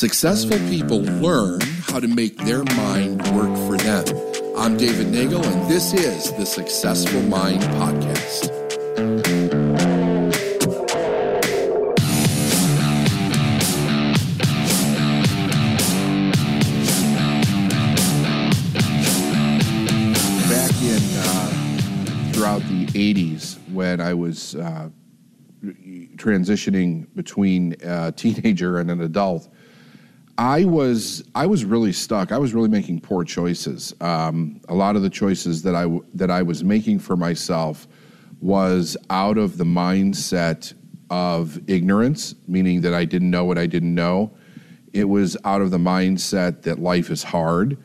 Successful people learn how to make their mind work for them. I'm David Nagel, and this is the Successful Mind Podcast. Back in uh, throughout the 80s, when I was uh, transitioning between a teenager and an adult, I was I was really stuck. I was really making poor choices. Um, a lot of the choices that I that I was making for myself was out of the mindset of ignorance, meaning that I didn't know what I didn't know. It was out of the mindset that life is hard.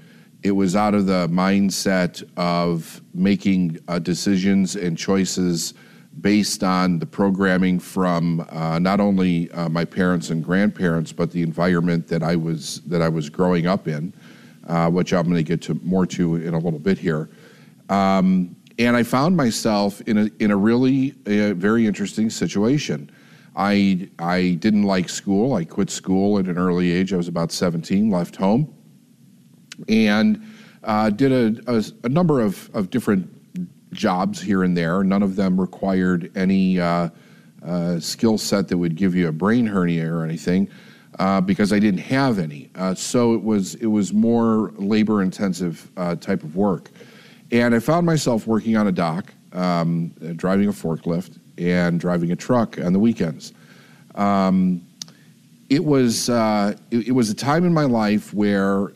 It was out of the mindset of making uh, decisions and choices based on the programming from uh, not only uh, my parents and grandparents, but the environment that I was that I was growing up in, uh, which I'm going to get to more to in a little bit here. Um, and I found myself in a in a really very interesting situation. I I didn't like school. I quit school at an early age. I was about 17, left home, and uh, did a, a, a number of, of different jobs here and there. None of them required any uh, uh, skill set that would give you a brain hernia or anything, uh, because I didn't have any. Uh, so it was it was more labor intensive uh, type of work, and I found myself working on a dock, um, driving a forklift, and driving a truck on the weekends. Um, it was it, it was a time in my life where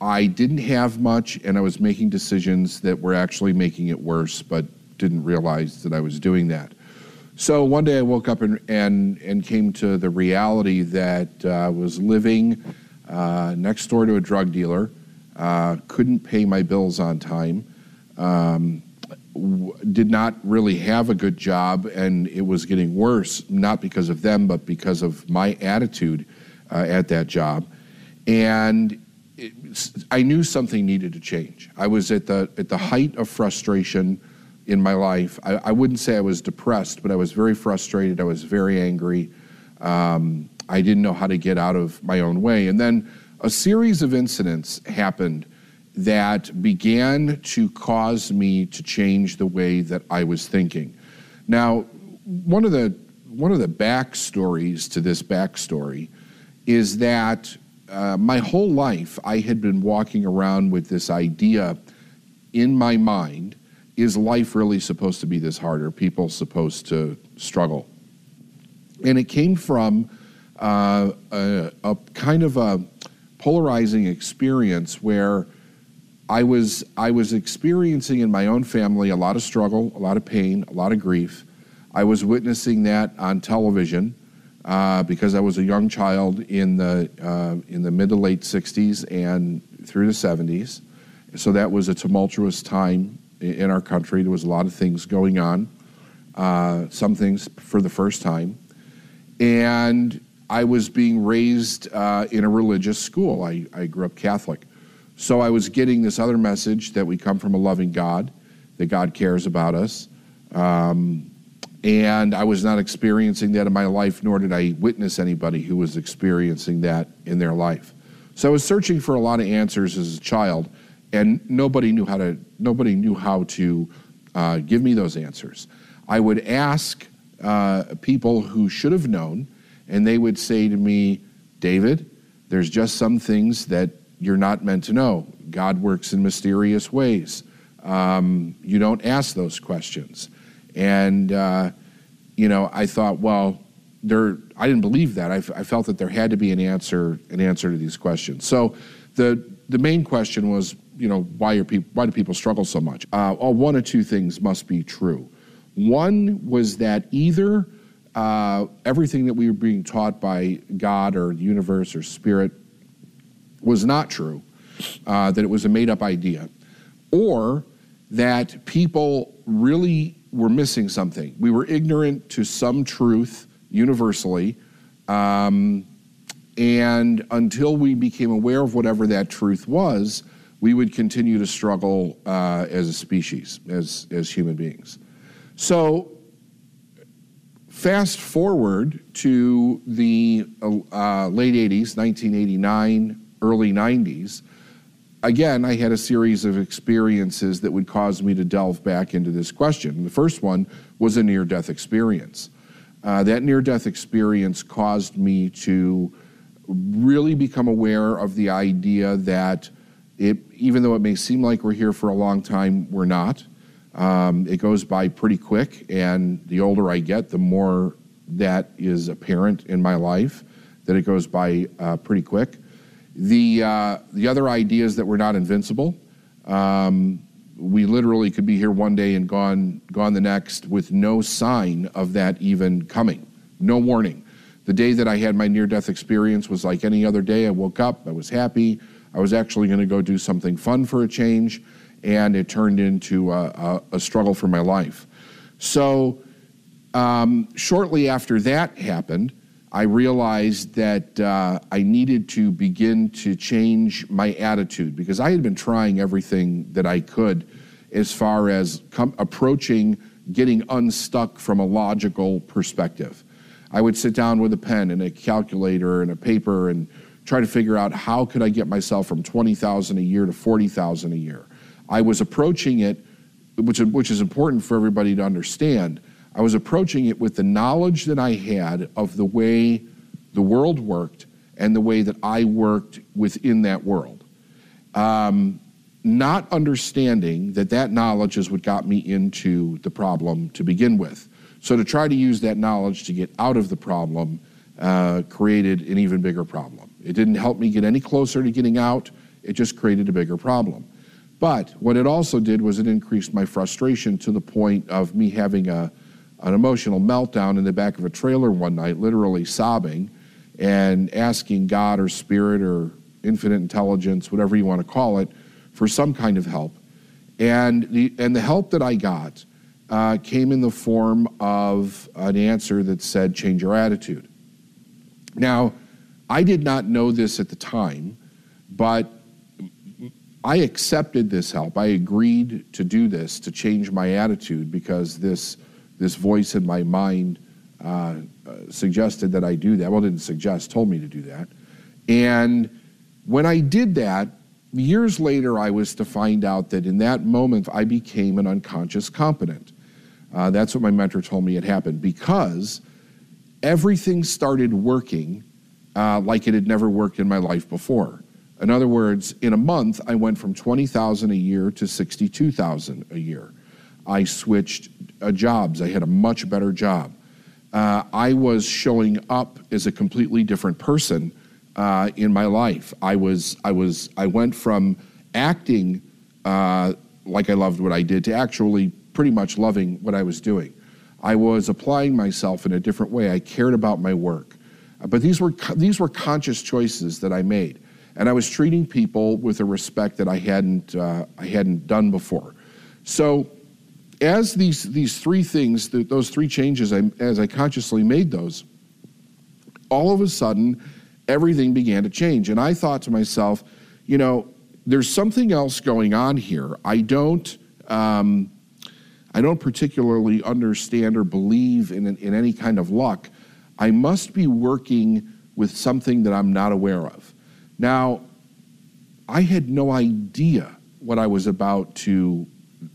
I didn't have much, and I was making decisions that were actually making it worse, but didn't realize that I was doing that. So one day I woke up and and, and came to the reality that uh, I was living uh, next door to a drug dealer, uh, couldn't pay my bills on time, um, w- did not really have a good job, and it was getting worse, not because of them, but because of my attitude uh, at that job. And I knew something needed to change. I was at the at the height of frustration in my life. I, I wouldn't say I was depressed, but I was very frustrated. I was very angry. Um, I didn't know how to get out of my own way. And then a series of incidents happened that began to cause me to change the way that I was thinking. Now, one of the one of the backstories to this backstory is that uh, my whole life, I had been walking around with this idea in my mind is life really supposed to be this hard? Are people supposed to struggle? And it came from uh, a, a, kind of a polarizing experience where I was, I was experiencing in my own family a lot of struggle, a lot of pain, a lot of grief. I was witnessing that on television uh, because I was a young child in the uh, in the mid to late '60s and through the '70s. So that was a tumultuous time in our country. There was a lot of things going on, uh, some things for the first time, and I was being raised uh, in a religious school. I, I grew up Catholic, so I was getting this other message that we come from a loving God, that God cares about us. Um, and I was not experiencing that in my life, nor did I witness anybody who was experiencing that in their life. So I was searching for a lot of answers as a child, and nobody knew how to. Nobody knew how to uh, give me those answers. I would ask uh, people who should have known, and they would say to me, "David, there's just some things that you're not meant to know. God works in mysterious ways. Um, you don't ask those questions." And, uh, you know, I thought, well, there, I didn't believe that. I, felt that there had to be an answer, an answer to these questions. So the, the main question was, you know, why, are people, why do people struggle so much? Uh, well, one or two things must be true. One was that either uh, everything that we were being taught by God or the universe or spirit was not true, uh, that it was a made up idea, or that people really were missing something. We were ignorant to some truth universally. Um, and until we became aware of whatever that truth was, we would continue to struggle uh, as a species, as, as human beings. So, fast forward to the uh, late 80s, 1989, early 90s. Again, I had a series of experiences that would cause me to delve back into this question. The first one was a near death experience. Uh, that near death experience caused me to really become aware of the idea that it, even though it may seem like we're here for a long time, we're not. Um, it goes by pretty quick, and the older I get, the more that is apparent in my life that it goes by uh, pretty quick. The uh, the other idea is that we're not invincible. Um, we literally could be here one day and gone gone the next with no sign of that even coming, no warning. The day that I had my near death experience was like any other day. I woke up, I was happy. I was actually going to go do something fun for a change, and it turned into a, a, a struggle for my life. So, um, shortly after that happened, I realized that uh, I needed to begin to change my attitude because I had been trying everything that I could as far as com- approaching getting unstuck from a logical perspective. I would sit down with a pen and a calculator and a paper and try to figure out how could I get myself from 20,000 a year to 40,000 a year. I was approaching it which which is important for everybody to understand I was approaching it with the knowledge that I had of the way the world worked and the way that I worked within that world. Um, not understanding that that knowledge is what got me into the problem to begin with. So to try to use that knowledge to get out of the problem uh, created an even bigger problem. It didn't help me get any closer to getting out, it just created a bigger problem. But what it also did was it increased my frustration to the point of me having a an emotional meltdown in the back of a trailer one night, literally sobbing and asking God or Spirit or infinite intelligence, whatever you want to call it, for some kind of help. And the, and the help that I got uh, came in the form of an answer that said, change your attitude. Now, I did not know this at the time, but I accepted this help. I agreed to do this, to change my attitude, because this this voice in my mind uh, uh, suggested that I do that. Well, didn't suggest, told me to do that. And when I did that, years later, I was to find out that in that moment, I became an unconscious competent. Uh, that's what my mentor told me had happened because everything started working uh, like it had never worked in my life before. In other words, in a month, I went from 20,000 a year to 62,000 a year. I switched uh, jobs. I had a much better job. Uh, I was showing up as a completely different person uh, in my life. I was, I was, I went from acting uh, like I loved what I did to actually pretty much loving what I was doing. I was applying myself in a different way. I cared about my work, but these were these were conscious choices that I made, and I was treating people with a respect that I hadn't uh, I hadn't done before. So as these, these three things, those three changes, I, as I consciously made those, all of a sudden, everything began to change. And I thought to myself, you know, there's something else going on here. I don't, um, I don't particularly understand or believe in, in any kind of luck. I must be working with something that I'm not aware of. Now, I had no idea what I was about to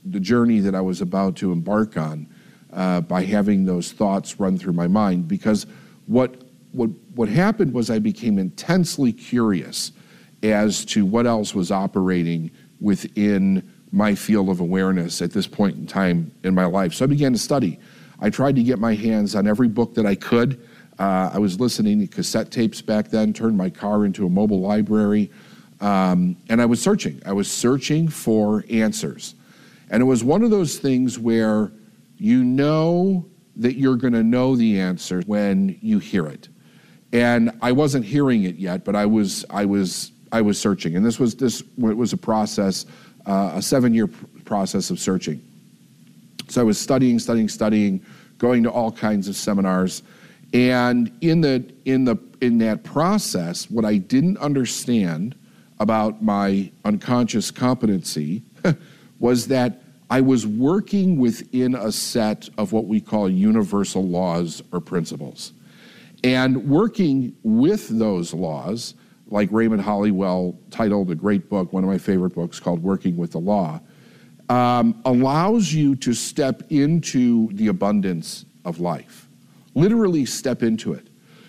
the journey that I was about to embark on uh, by having those thoughts run through my mind. Because what, what, what happened was I became intensely curious as to what else was operating within my field of awareness at this point in time in my life. So I began to study. I tried to get my hands on every book that I could. Uh, I was listening to cassette tapes back then, turned my car into a mobile library, um, and I was searching. I was searching for answers. And it was one of those things where you know that you're going to know the answer when you hear it. And I wasn't hearing it yet, but I was, I was, I was searching. And this was, this was a process, uh, a seven year process of searching. So I was studying, studying, studying, going to all kinds of seminars. And in, the, in, the, in that process, what I didn't understand about my unconscious competency was that I was working within a set of what we call universal laws or principles. And working with those laws, like Raymond Holliwell titled a great book, one of my favorite books called Working with the Law, um, allows you to step into the abundance of life, literally step into it.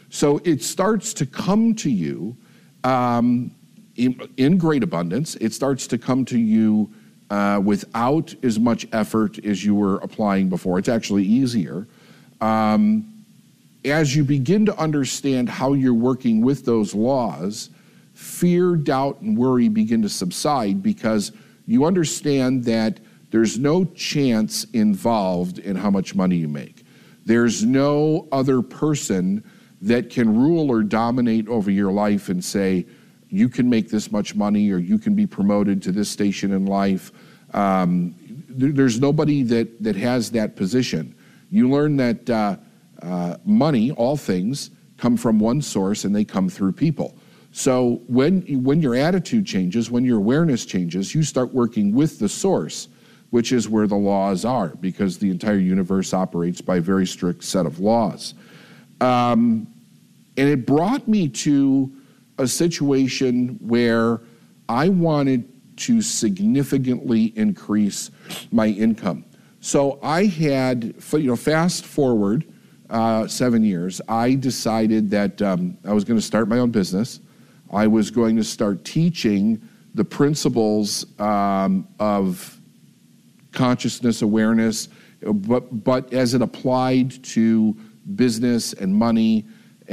So it starts to come to you um, in, in, great abundance. It starts to come to you uh, without as much effort as you were applying before. It's actually easier. Um, as you begin to understand how you're working with those laws, fear, doubt, and worry begin to subside because you understand that there's no chance involved in how much money you make. There's no other person that can rule or dominate over your life and say, you can make this much money or you can be promoted to this station in life. Um, there's nobody that, that has that position. You learn that. Uh, uh, money, all things, come from one source and they come through people. So when, when your attitude changes, when your awareness changes, you start working with the source, which is where the laws are, because the entire universe operates by a very strict set of laws. Um, and it brought me to a situation where I wanted to significantly increase my income. So I had, you know, fast forward uh, seven years, I decided that um, I was going to start my own business. I was going to start teaching the principles um, of consciousness awareness, but, but as it applied to business and money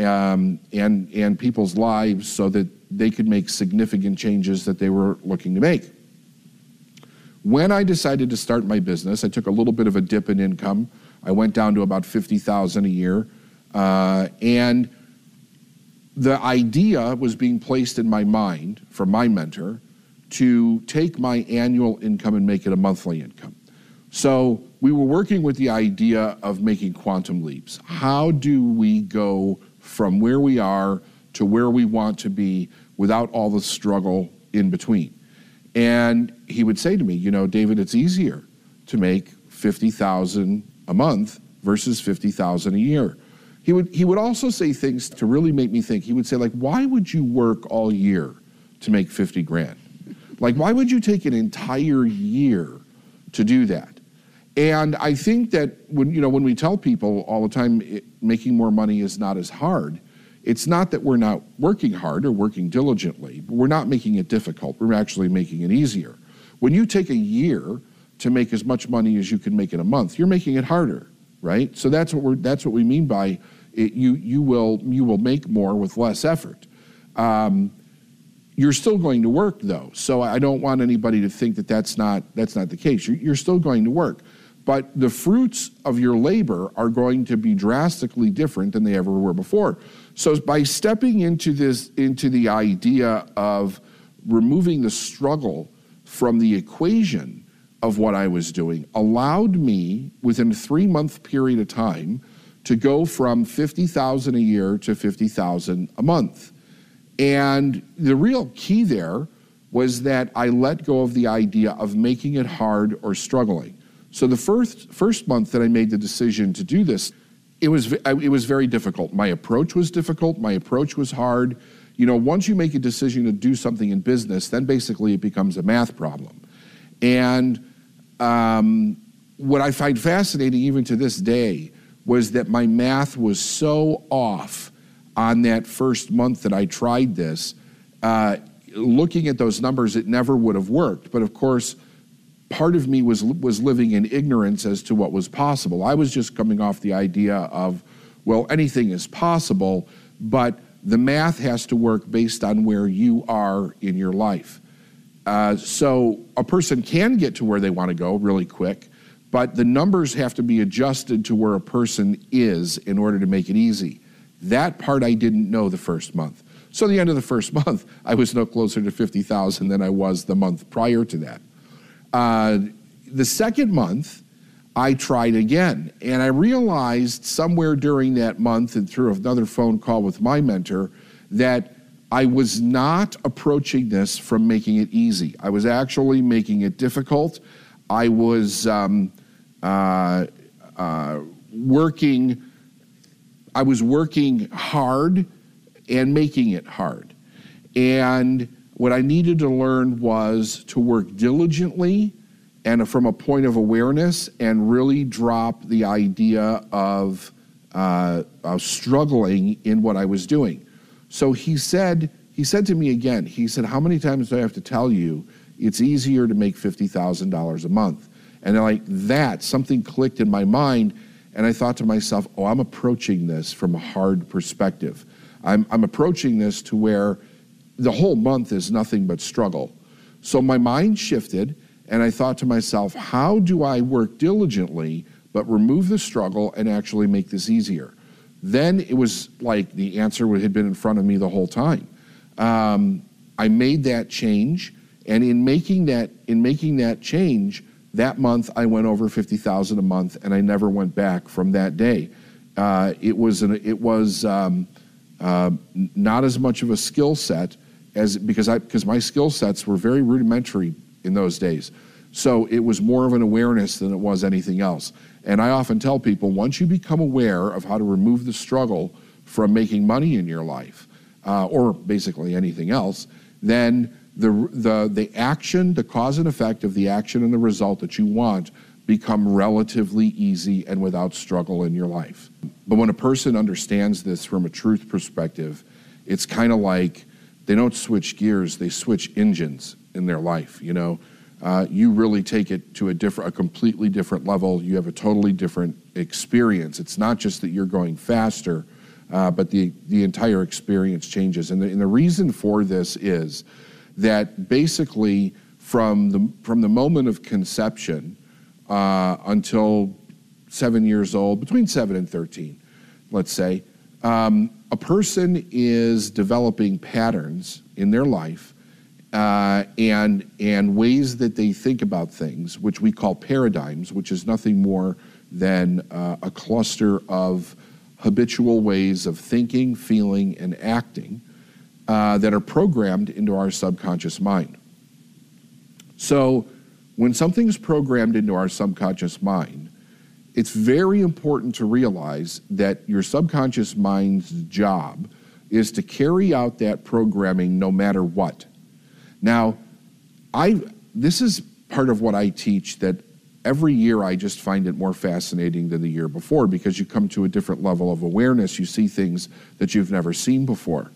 um, and, and people's lives so that they could make significant changes that they were looking to make. When I decided to start my business, I took a little bit of a dip in income I went down to about 50,000 a year. Uh, and the idea was being placed in my mind from my mentor to take my annual income and make it a monthly income. So we were working with the idea of making quantum leaps. How do we go from where we are to where we want to be without all the struggle in between? And he would say to me, you know, David, it's easier to make 50,000 a month versus 50,000 a year. He would, he would also say things to really make me think. He would say, like, why would you work all year to make 50 grand? Like, why would you take an entire year to do that? And I think that when, you know, when we tell people all the time it, making more money is not as hard, it's not that we're not working hard or working diligently, but we're not making it difficult. We're actually making it easier. When you take a year to make as much money as you can make in a month. You're making it harder, right? So that's what we're that's what we mean by it, you you will you will make more with less effort. Um, you're still going to work though, so I don't want anybody to think that that's not that's not the case. You're, you're still going to work, but the fruits of your labor are going to be drastically different than they ever were before. So by stepping into this into the idea of removing the struggle from the equation of what I was doing allowed me within a three month period of time to go from 50,000 a year to 50,000 a month. And the real key there was that I let go of the idea of making it hard or struggling. So the first first month that I made the decision to do this, it was it was very difficult. My approach was difficult, my approach was hard. You know, once you make a decision to do something in business, then basically it becomes a math problem. And um, what I find fascinating, even to this day, was that my math was so off on that first month that I tried this. Uh, looking at those numbers, it never would have worked. But of course, part of me was was living in ignorance as to what was possible. I was just coming off the idea of, well, anything is possible, but the math has to work based on where you are in your life. Uh, so a person can get to where they want to go really quick, but the numbers have to be adjusted to where a person is in order to make it easy. That part I didn't know the first month. So the end of the first month, I was no closer to 50,000 than I was the month prior to that. Uh, the second month, I tried again, and I realized somewhere during that month and through another phone call with my mentor that I was not approaching this from making it easy. I was actually making it difficult. I was um, uh, uh, working. I was working hard and making it hard. And what I needed to learn was to work diligently and from a point of awareness and really drop the idea of, uh, of struggling in what I was doing. So he said, he said to me again, he said, How many times do I have to tell you it's easier to make $50,000 a month? And like that, something clicked in my mind, and I thought to myself, Oh, I'm approaching this from a hard perspective. I'm, I'm approaching this to where the whole month is nothing but struggle. So my mind shifted, and I thought to myself, how do I work diligently but remove the struggle and actually make this easier? Then it was like the answer had been in front of me the whole time. Um, I made that change, and in making that in making that change, that month I went over fifty thousand a month, and I never went back from that day. Uh, it was an, it was um, uh, not as much of a skill set as because I because my skill sets were very rudimentary in those days. So it was more of an awareness than it was anything else. And I often tell people once you become aware of how to remove the struggle from making money in your life, uh, or basically anything else, then the, the, the action, the cause and effect of the action and the result that you want become relatively easy and without struggle in your life. But when a person understands this from a truth perspective, it's kind of like they don't switch gears, they switch engines in their life, you know. Uh, you really take it to a different, a completely different level. You have a totally different experience. It's not just that you're going faster, uh, but the the entire experience changes. And the, and the reason for this is that basically from the from the moment of conception uh, until seven years old, between seven and thirteen, let's say, um, a person is developing patterns in their life uh, and, and ways that they think about things, which we call paradigms, which is nothing more than uh, a cluster of habitual ways of thinking, feeling, and acting uh, that are programmed into our subconscious mind. So, when something is programmed into our subconscious mind, it's very important to realize that your subconscious mind's job is to carry out that programming no matter what. Now, I this is part of what I teach that every year I just find it more fascinating than the year before because you come to a different level of awareness, you see things that you've never seen before.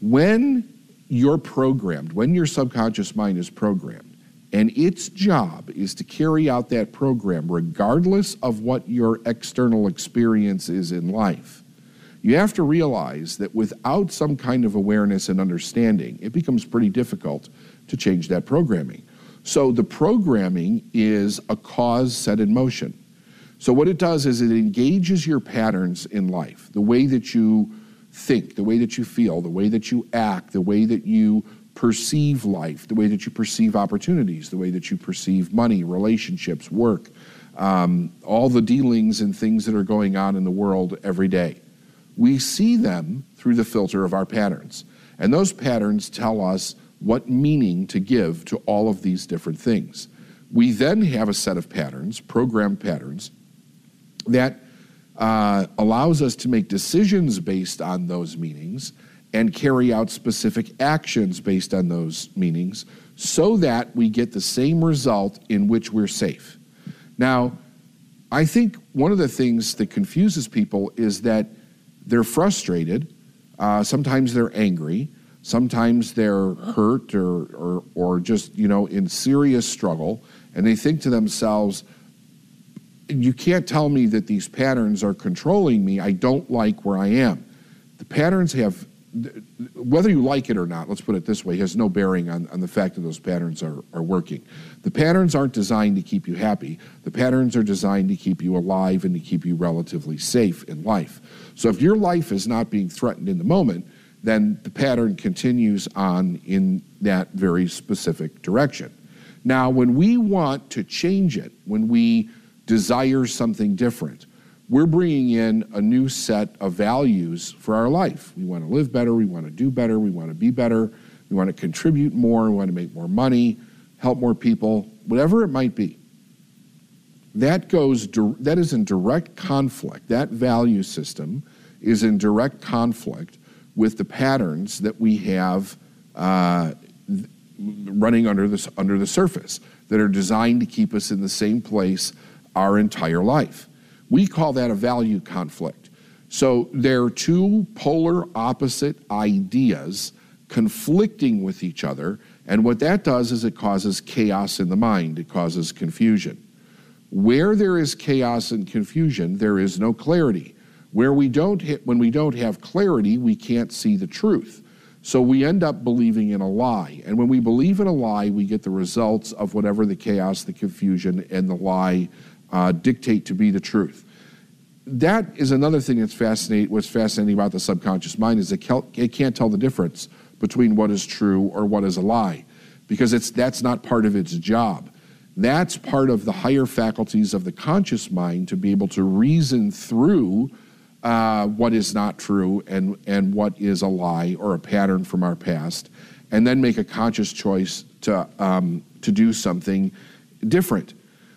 When you're programmed, when your subconscious mind is programmed, and its job is to carry out that program regardless of what your external experience is in life. You have to realize that without some kind of awareness and understanding, it becomes pretty difficult to change that programming. So the programming is a cause set in motion. So what it does is it engages your patterns in life, the way that you think, the way that you feel, the way that you act, the way that you perceive life, the way that you perceive opportunities, the way that you perceive money, relationships, work, um, all the dealings and things that are going on in the world every day. We see them through the filter of our patterns. And those patterns tell us what meaning to give to all of these different things. We then have a set of patterns, programmed patterns, that uh, allows us to make decisions based on those meanings and carry out specific actions based on those meanings so that we get the same result in which we're safe. Now, I think one of the things that confuses people is that they're frustrated, uh, sometimes they're angry, sometimes they're hurt or, or, or just, you know, in serious struggle, and they think to themselves, you can't tell me that these patterns are controlling me. I don't like where I am. The patterns have whether you like it or not, let's put it this way, has no bearing on, on the fact that those patterns are, are working. The patterns aren't designed to keep you happy. The patterns are designed to keep you alive and to keep you relatively safe in life. So if your life is not being threatened in the moment, then the pattern continues on in that very specific direction. Now, when we want to change it, when we desire something different, we're bringing in a new set of values for our life. We want to live better, we want to do better, we want to be better, we want to contribute more, we want to make more money, help more people, whatever it might be. That goes that is in direct conflict. That value system is in direct conflict with the patterns that we have uh, running under the, under the surface that are designed to keep us in the same place our entire life. We call that a value conflict. So there are two polar opposite ideas conflicting with each other, and what that does is it causes chaos in the mind, it causes confusion. Where there is chaos and confusion, there is no clarity. Where we don't hit, when we don't have clarity, we can't see the truth. So we end up believing in a lie. And when we believe in a lie, we get the results of whatever the chaos, the confusion, and the lie uh, dictate to be the truth. That is another thing that's fascinating. What's fascinating about the subconscious mind is it, it can't tell the difference between what is true or what is a lie, because it's that's not part of its job. That's part of the higher faculties of the conscious mind to be able to reason through uh, what is not true and, and what is a lie or a pattern from our past, and then make a conscious choice to, um, to do something different.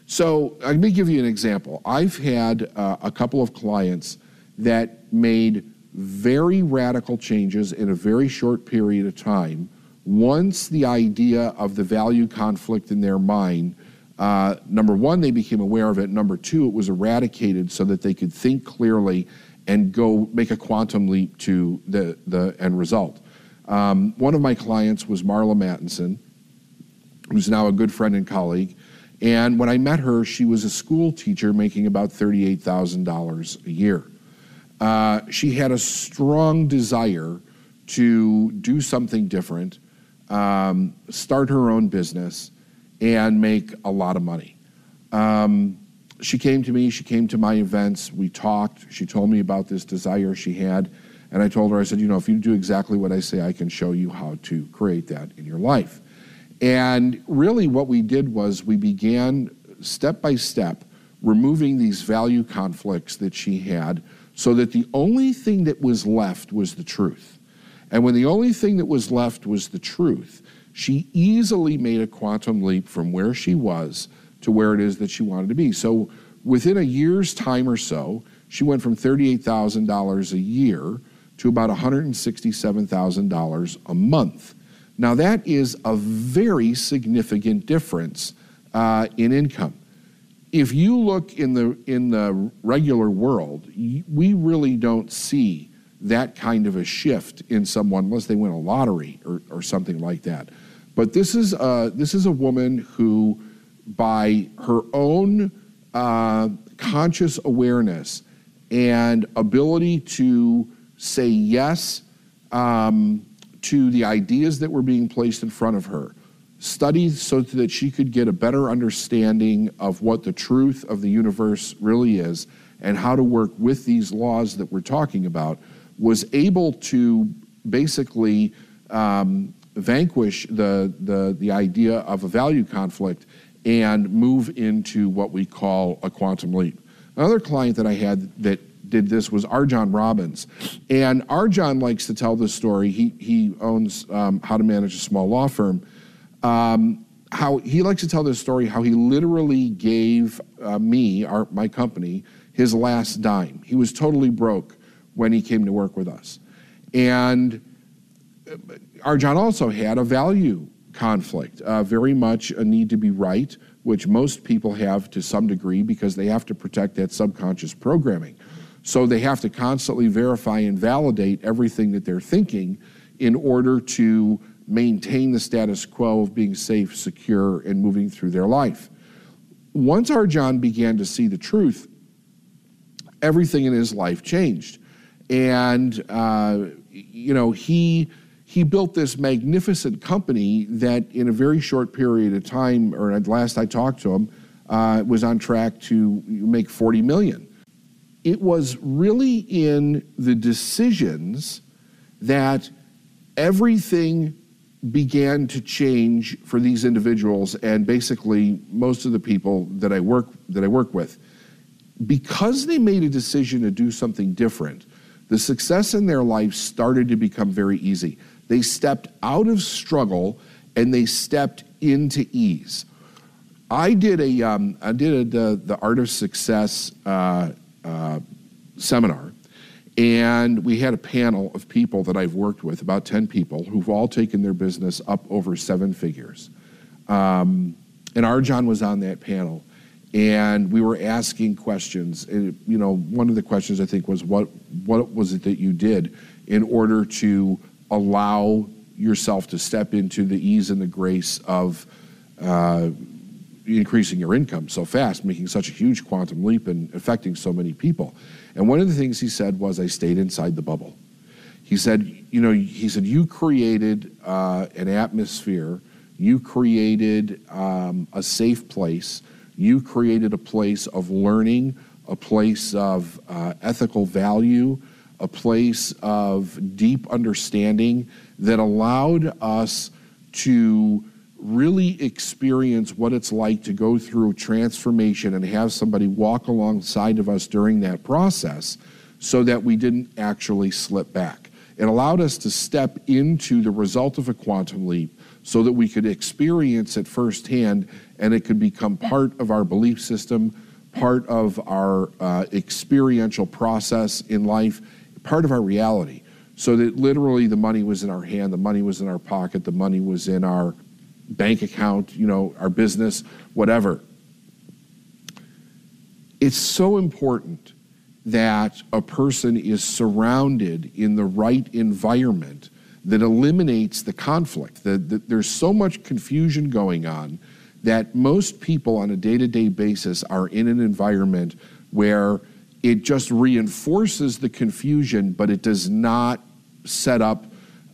So, let me give you an example. I've had uh, a couple of clients that made very radical changes in a very short period of time once the idea of the value conflict in their mind uh, number one, they became aware of it. Number two, it was eradicated so that they could think clearly and go make a quantum leap to the, the end result. Um, one of my clients was Marla Mattinson, who's now a good friend and colleague. And when I met her, she was a school teacher making about $38,000 a year. Uh, she had a strong desire to do something different, um, start her own business, and make a lot of money. Um, she came to me, she came to my events, we talked, she told me about this desire she had, and I told her, I said, you know, if you do exactly what I say, I can show you how to create that in your life. And really, what we did was we began step by step removing these value conflicts that she had so that the only thing that was left was the truth. And when the only thing that was left was the truth, she easily made a quantum leap from where she was to where it is that she wanted to be. So within a year's time or so, she went from $38,000 a year to about $167,000 a month. Now, that is a very significant difference uh, in income. If you look in the, in the regular world, we really don't see that kind of a shift in someone unless they win a lottery or, or something like that. But this is, a, this is a woman who by her own uh, conscious awareness and ability to say yes um, to the ideas that were being placed in front of her, study so that she could get a better understanding of what the truth of the universe really is and how to work with these laws that we're talking about, was able to basically um, vanquish the, the, the idea of a value conflict and move into what we call a quantum leap. Another client that I had that did this was RJon Robins. And RJon likes to tell this story. He, he owns um, How to Manage a Small Law Firm. Um, how he likes to tell this story how he literally gave uh, me, our, my company, his last dime. He was totally broke when he came to work with us. And uh, RJon also had a value conflict, uh, very much a need to be right, which most people have to some degree because they have to protect that subconscious programming. So they have to constantly verify and validate everything that they're thinking in order to maintain the status quo of being safe, secure, and moving through their life. Once RJon began to see the truth, everything in his life changed. And, uh, you know, he he built this magnificent company that in a very short period of time, or at last I talked to him, uh, was on track to make 40 million. It was really in the decisions that everything began to change for these individuals and basically most of the people that I work that I work with because they made a decision to do something different the success in their life started to become very easy they stepped out of struggle and they stepped into ease. I did a um, I did a, the, the Art of Success uh, uh, seminar, and we had a panel of people that I've worked with, about ten people, who've all taken their business up over seven figures. Um, and RJon was on that panel, and we were asking questions. And, you know, one of the questions I think was, "What what was it that you did in order to allow yourself to step into the ease and the grace of uh, increasing your income so fast, making such a huge quantum leap and affecting so many people. And one of the things he said was, I stayed inside the bubble. He said, you know, he said, you created uh, an atmosphere, you created um, a safe place, you created a place of learning, a place of uh, ethical value, a place of deep understanding that allowed us to really experience what it's like to go through transformation and have somebody walk alongside of us during that process so that we didn't actually slip back. It allowed us to step into the result of a quantum leap so that we could experience it firsthand and it could become part of our belief system, part of our uh, experiential process in life, part of our reality. So that literally the money was in our hand, the money was in our pocket, the money was in our bank account, you know, our business, whatever. It's so important that a person is surrounded in the right environment that eliminates the conflict. The, the, there's so much confusion going on that most people on a day to day basis are in an environment where it just reinforces the confusion, but it does not set up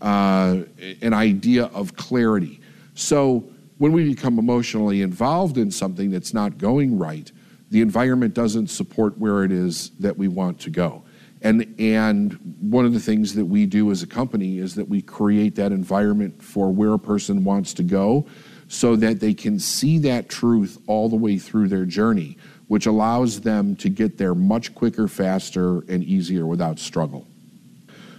uh, an idea of clarity. So when we become emotionally involved in something that's not going right, the environment doesn't support where it is that we want to go. And, and one of the things that we do as a company is that we create that environment for where a person wants to go so that they can see that truth all the way through their journey, which allows them to get there much quicker, faster, and easier without struggle.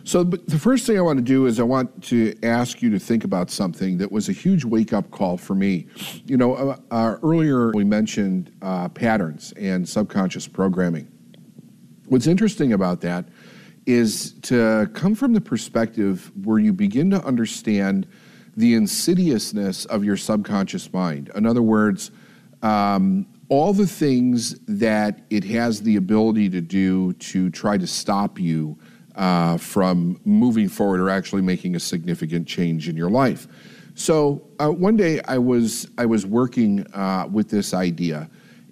So, the first thing I want to do is I want to ask you to think about something that was a huge wake up call for me. You know, uh, uh, earlier we mentioned uh, patterns and subconscious programming. What's interesting about that is to come from the perspective where you begin to understand the insidiousness of your subconscious mind. In other words, um, all the things that it has the ability to do to try to stop you uh, from moving forward or actually making a significant change in your life. So uh, one day I was I was working uh, with this idea,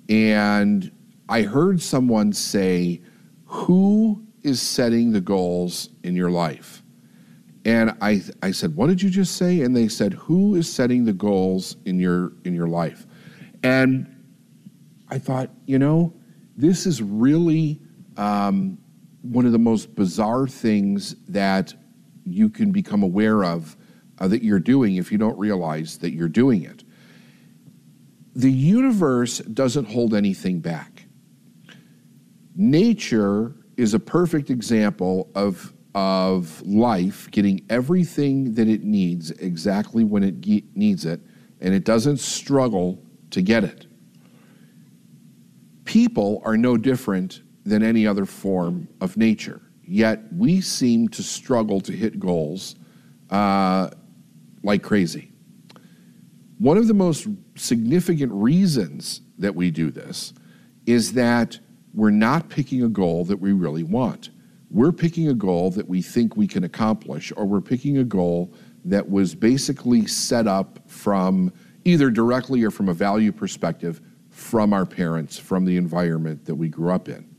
and I heard someone say, "Who is setting the goals in your life?" And I I said, "What did you just say?" And they said, "Who is setting the goals in your in your life?" And I thought, you know, this is really um, one of the most bizarre things that you can become aware of uh, that you're doing if you don't realize that you're doing it. The universe doesn't hold anything back. Nature is a perfect example of, of life getting everything that it needs exactly when it ge- needs it, and it doesn't struggle to get it. People are no different than any other form of nature. Yet we seem to struggle to hit goals uh, like crazy. One of the most significant reasons that we do this is that we're not picking a goal that we really want. We're picking a goal that we think we can accomplish, or we're picking a goal that was basically set up from either directly or from a value perspective from our parents, from the environment that we grew up in.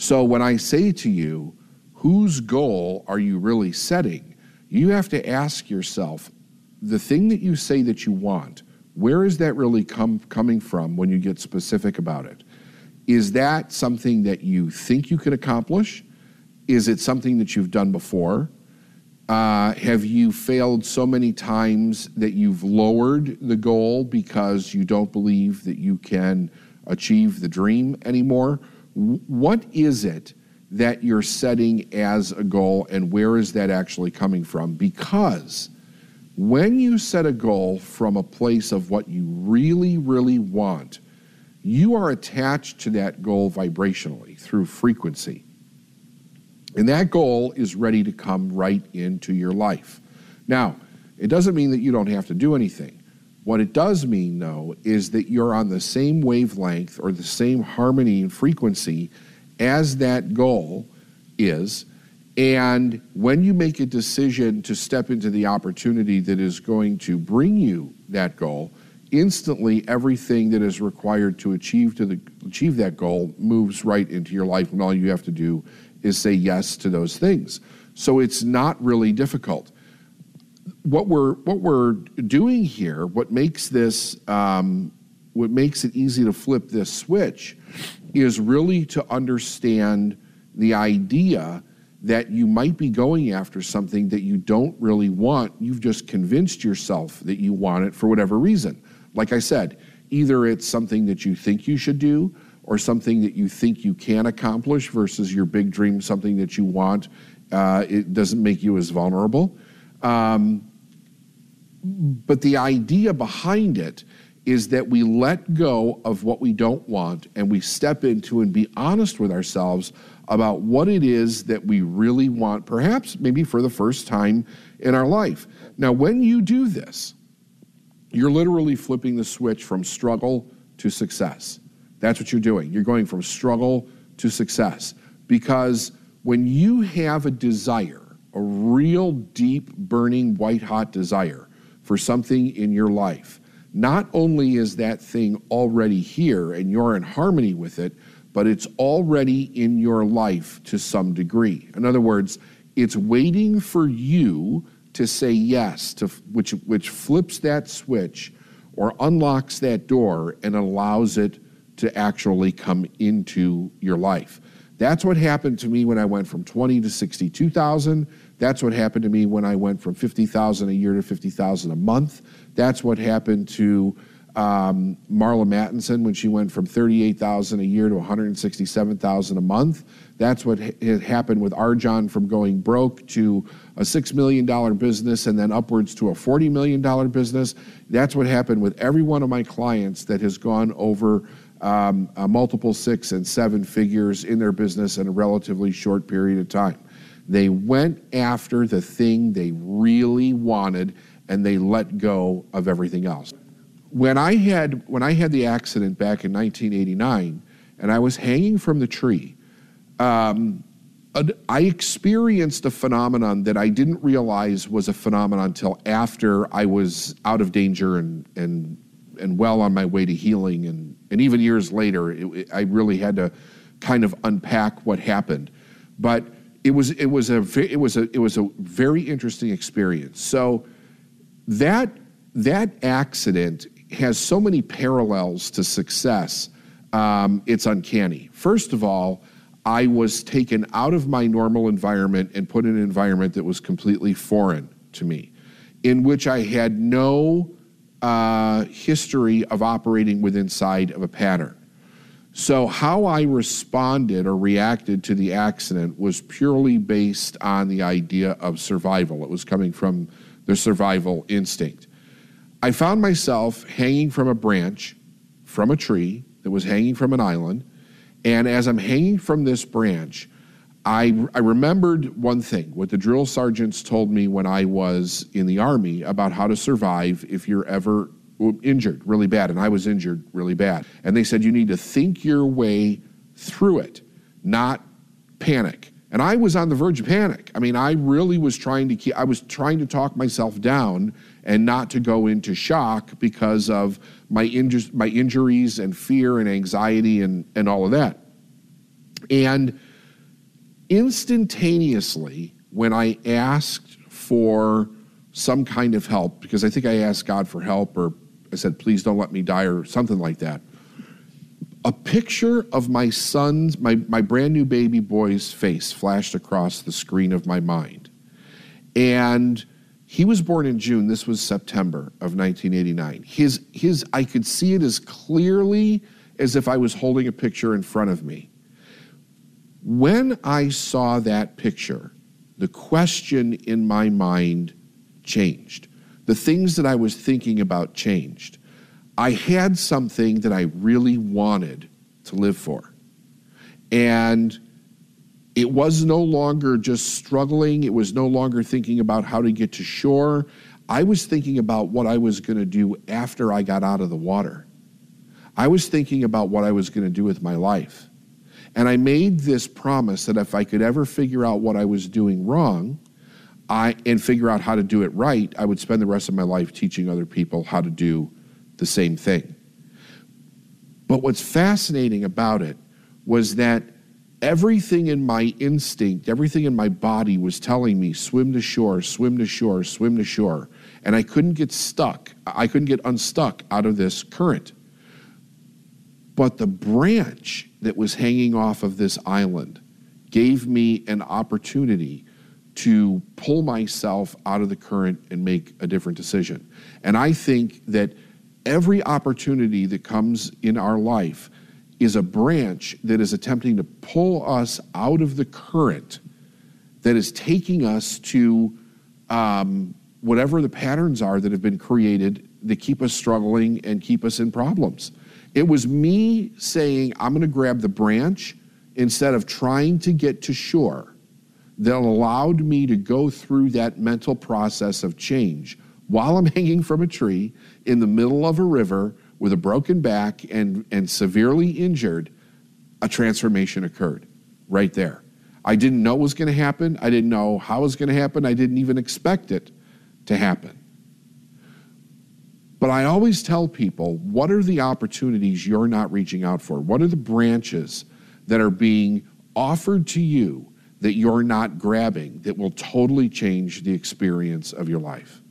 So when I say to you, whose goal are you really setting? You have to ask yourself, the thing that you say that you want, where is that really come, coming from when you get specific about it? Is that something that you think you can accomplish? Is it something that you've done before? Uh, have you failed so many times that you've lowered the goal because you don't believe that you can achieve the dream anymore? What is it that you're setting as a goal and where is that actually coming from? Because When you set a goal from a place of what you really, really want, you are attached to that goal vibrationally through frequency. And that goal is ready to come right into your life. Now, it doesn't mean that you don't have to do anything. What it does mean, though, is that you're on the same wavelength or the same harmony and frequency as that goal is. And when you make a decision to step into the opportunity that is going to bring you that goal, instantly everything that is required to achieve to the, achieve that goal moves right into your life, and all you have to do is say yes to those things. So it's not really difficult. What we're what we're doing here, what makes this um, what makes it easy to flip this switch, is really to understand the idea that you might be going after something that you don't really want. You've just convinced yourself that you want it for whatever reason. Like I said, either it's something that you think you should do or something that you think you can accomplish versus your big dream, something that you want. Uh, it doesn't make you as vulnerable. Um, but the idea behind it is that we let go of what we don't want and we step into and be honest with ourselves about what it is that we really want, perhaps maybe for the first time in our life. Now, when you do this, you're literally flipping the switch from struggle to success. That's what you're doing. You're going from struggle to success. Because when you have a desire, a real deep, burning, white hot desire for something in your life, not only is that thing already here and you're in harmony with it, but it's already in your life to some degree. In other words, it's waiting for you to say yes, to, which, which flips that switch or unlocks that door and allows it to actually come into your life. That's what happened to me when I went from 20 to 62,000. That's what happened to me when I went from 50,000 a year to 50,000 a month. That's what happened to um, Marla Mattenson when she went from 38,000 a year to 167,000 a month. That's what ha- happened with RJon from going broke to a $6 million business and then upwards to a $40 million business. That's what happened with every one of my clients that has gone over um, multiple six and seven figures in their business in a relatively short period of time. They went after the thing they really wanted and they let go of everything else. When I had when I had the accident back in 1989 and I was hanging from the tree, um, I experienced a phenomenon that I didn't realize was a phenomenon until after I was out of danger and and and well on my way to healing and and even years later it, I really had to kind of unpack what happened but it was it was a it was a it was a very interesting experience. So that that accident has so many parallels to success. Um, it's uncanny. First of all I was taken out of my normal environment and put in an environment that was completely foreign to me in which I had no uh, history of operating within inside of a pattern. So, how I responded or reacted to the accident was purely based on the idea of survival. It was coming from the survival instinct. I found myself hanging from a branch from a tree that was hanging from an island. And as I'm hanging from this branch, I, I remembered one thing what the drill sergeants told me when I was in the Army about how to survive if you're ever injured really bad. And I was injured really bad. And they said, you need to think your way through it, not panic. And I was on the verge of panic. I mean, I really was trying to keep, I was trying to talk myself down and not to go into shock because of my, inju- my injuries and fear and anxiety and, and all of that. And instantaneously, when I asked for some kind of help, because I think I asked God for help, or I said, please don't let me die, or something like that, a picture of my son's, my, my brand new baby boy's face flashed across the screen of my mind. And he was born in June. This was September of 1989. His, his, I could see it as clearly as if I was holding a picture in front of me. When I saw that picture, the question in my mind changed. The things that I was thinking about changed. I had something that I really wanted to live for. And it was no longer just struggling, it was no longer thinking about how to get to shore. I was thinking about what I was going to do after I got out of the water. I was thinking about what I was going to do with my life. And I made this promise that if I could ever figure out what I was doing wrong, I and figure out how to do it right, I would spend the rest of my life teaching other people how to do the same thing. But what's fascinating about it was that everything in my instinct, everything in my body was telling me swim to shore, swim to shore, swim to shore. And I couldn't get stuck. I couldn't get unstuck out of this current. But the branch that was hanging off of this island gave me an opportunity to pull myself out of the current and make a different decision. And I think that every opportunity that comes in our life is a branch that is attempting to pull us out of the current that is taking us to um, whatever the patterns are that have been created that keep us struggling and keep us in problems. It was me saying, I'm going to grab the branch instead of trying to get to shore that allowed me to go through that mental process of change while I'm hanging from a tree in the middle of a river with a broken back and, and severely injured, a transformation occurred right there. I didn't know what was going to happen. I didn't know how it was going to happen. I didn't even expect it to happen. But I always tell people what are the opportunities you're not reaching out for? What are the branches that are being offered to you that you're not grabbing that will totally change the experience of your life?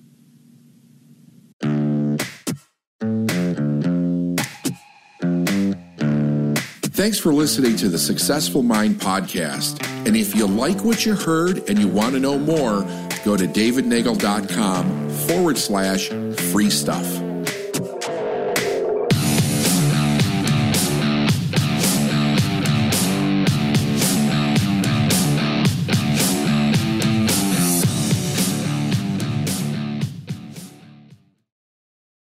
Thanks for listening to the Successful Mind podcast. And if you like what you heard and you want to know more, go to davidneagle.com forward slash free stuff.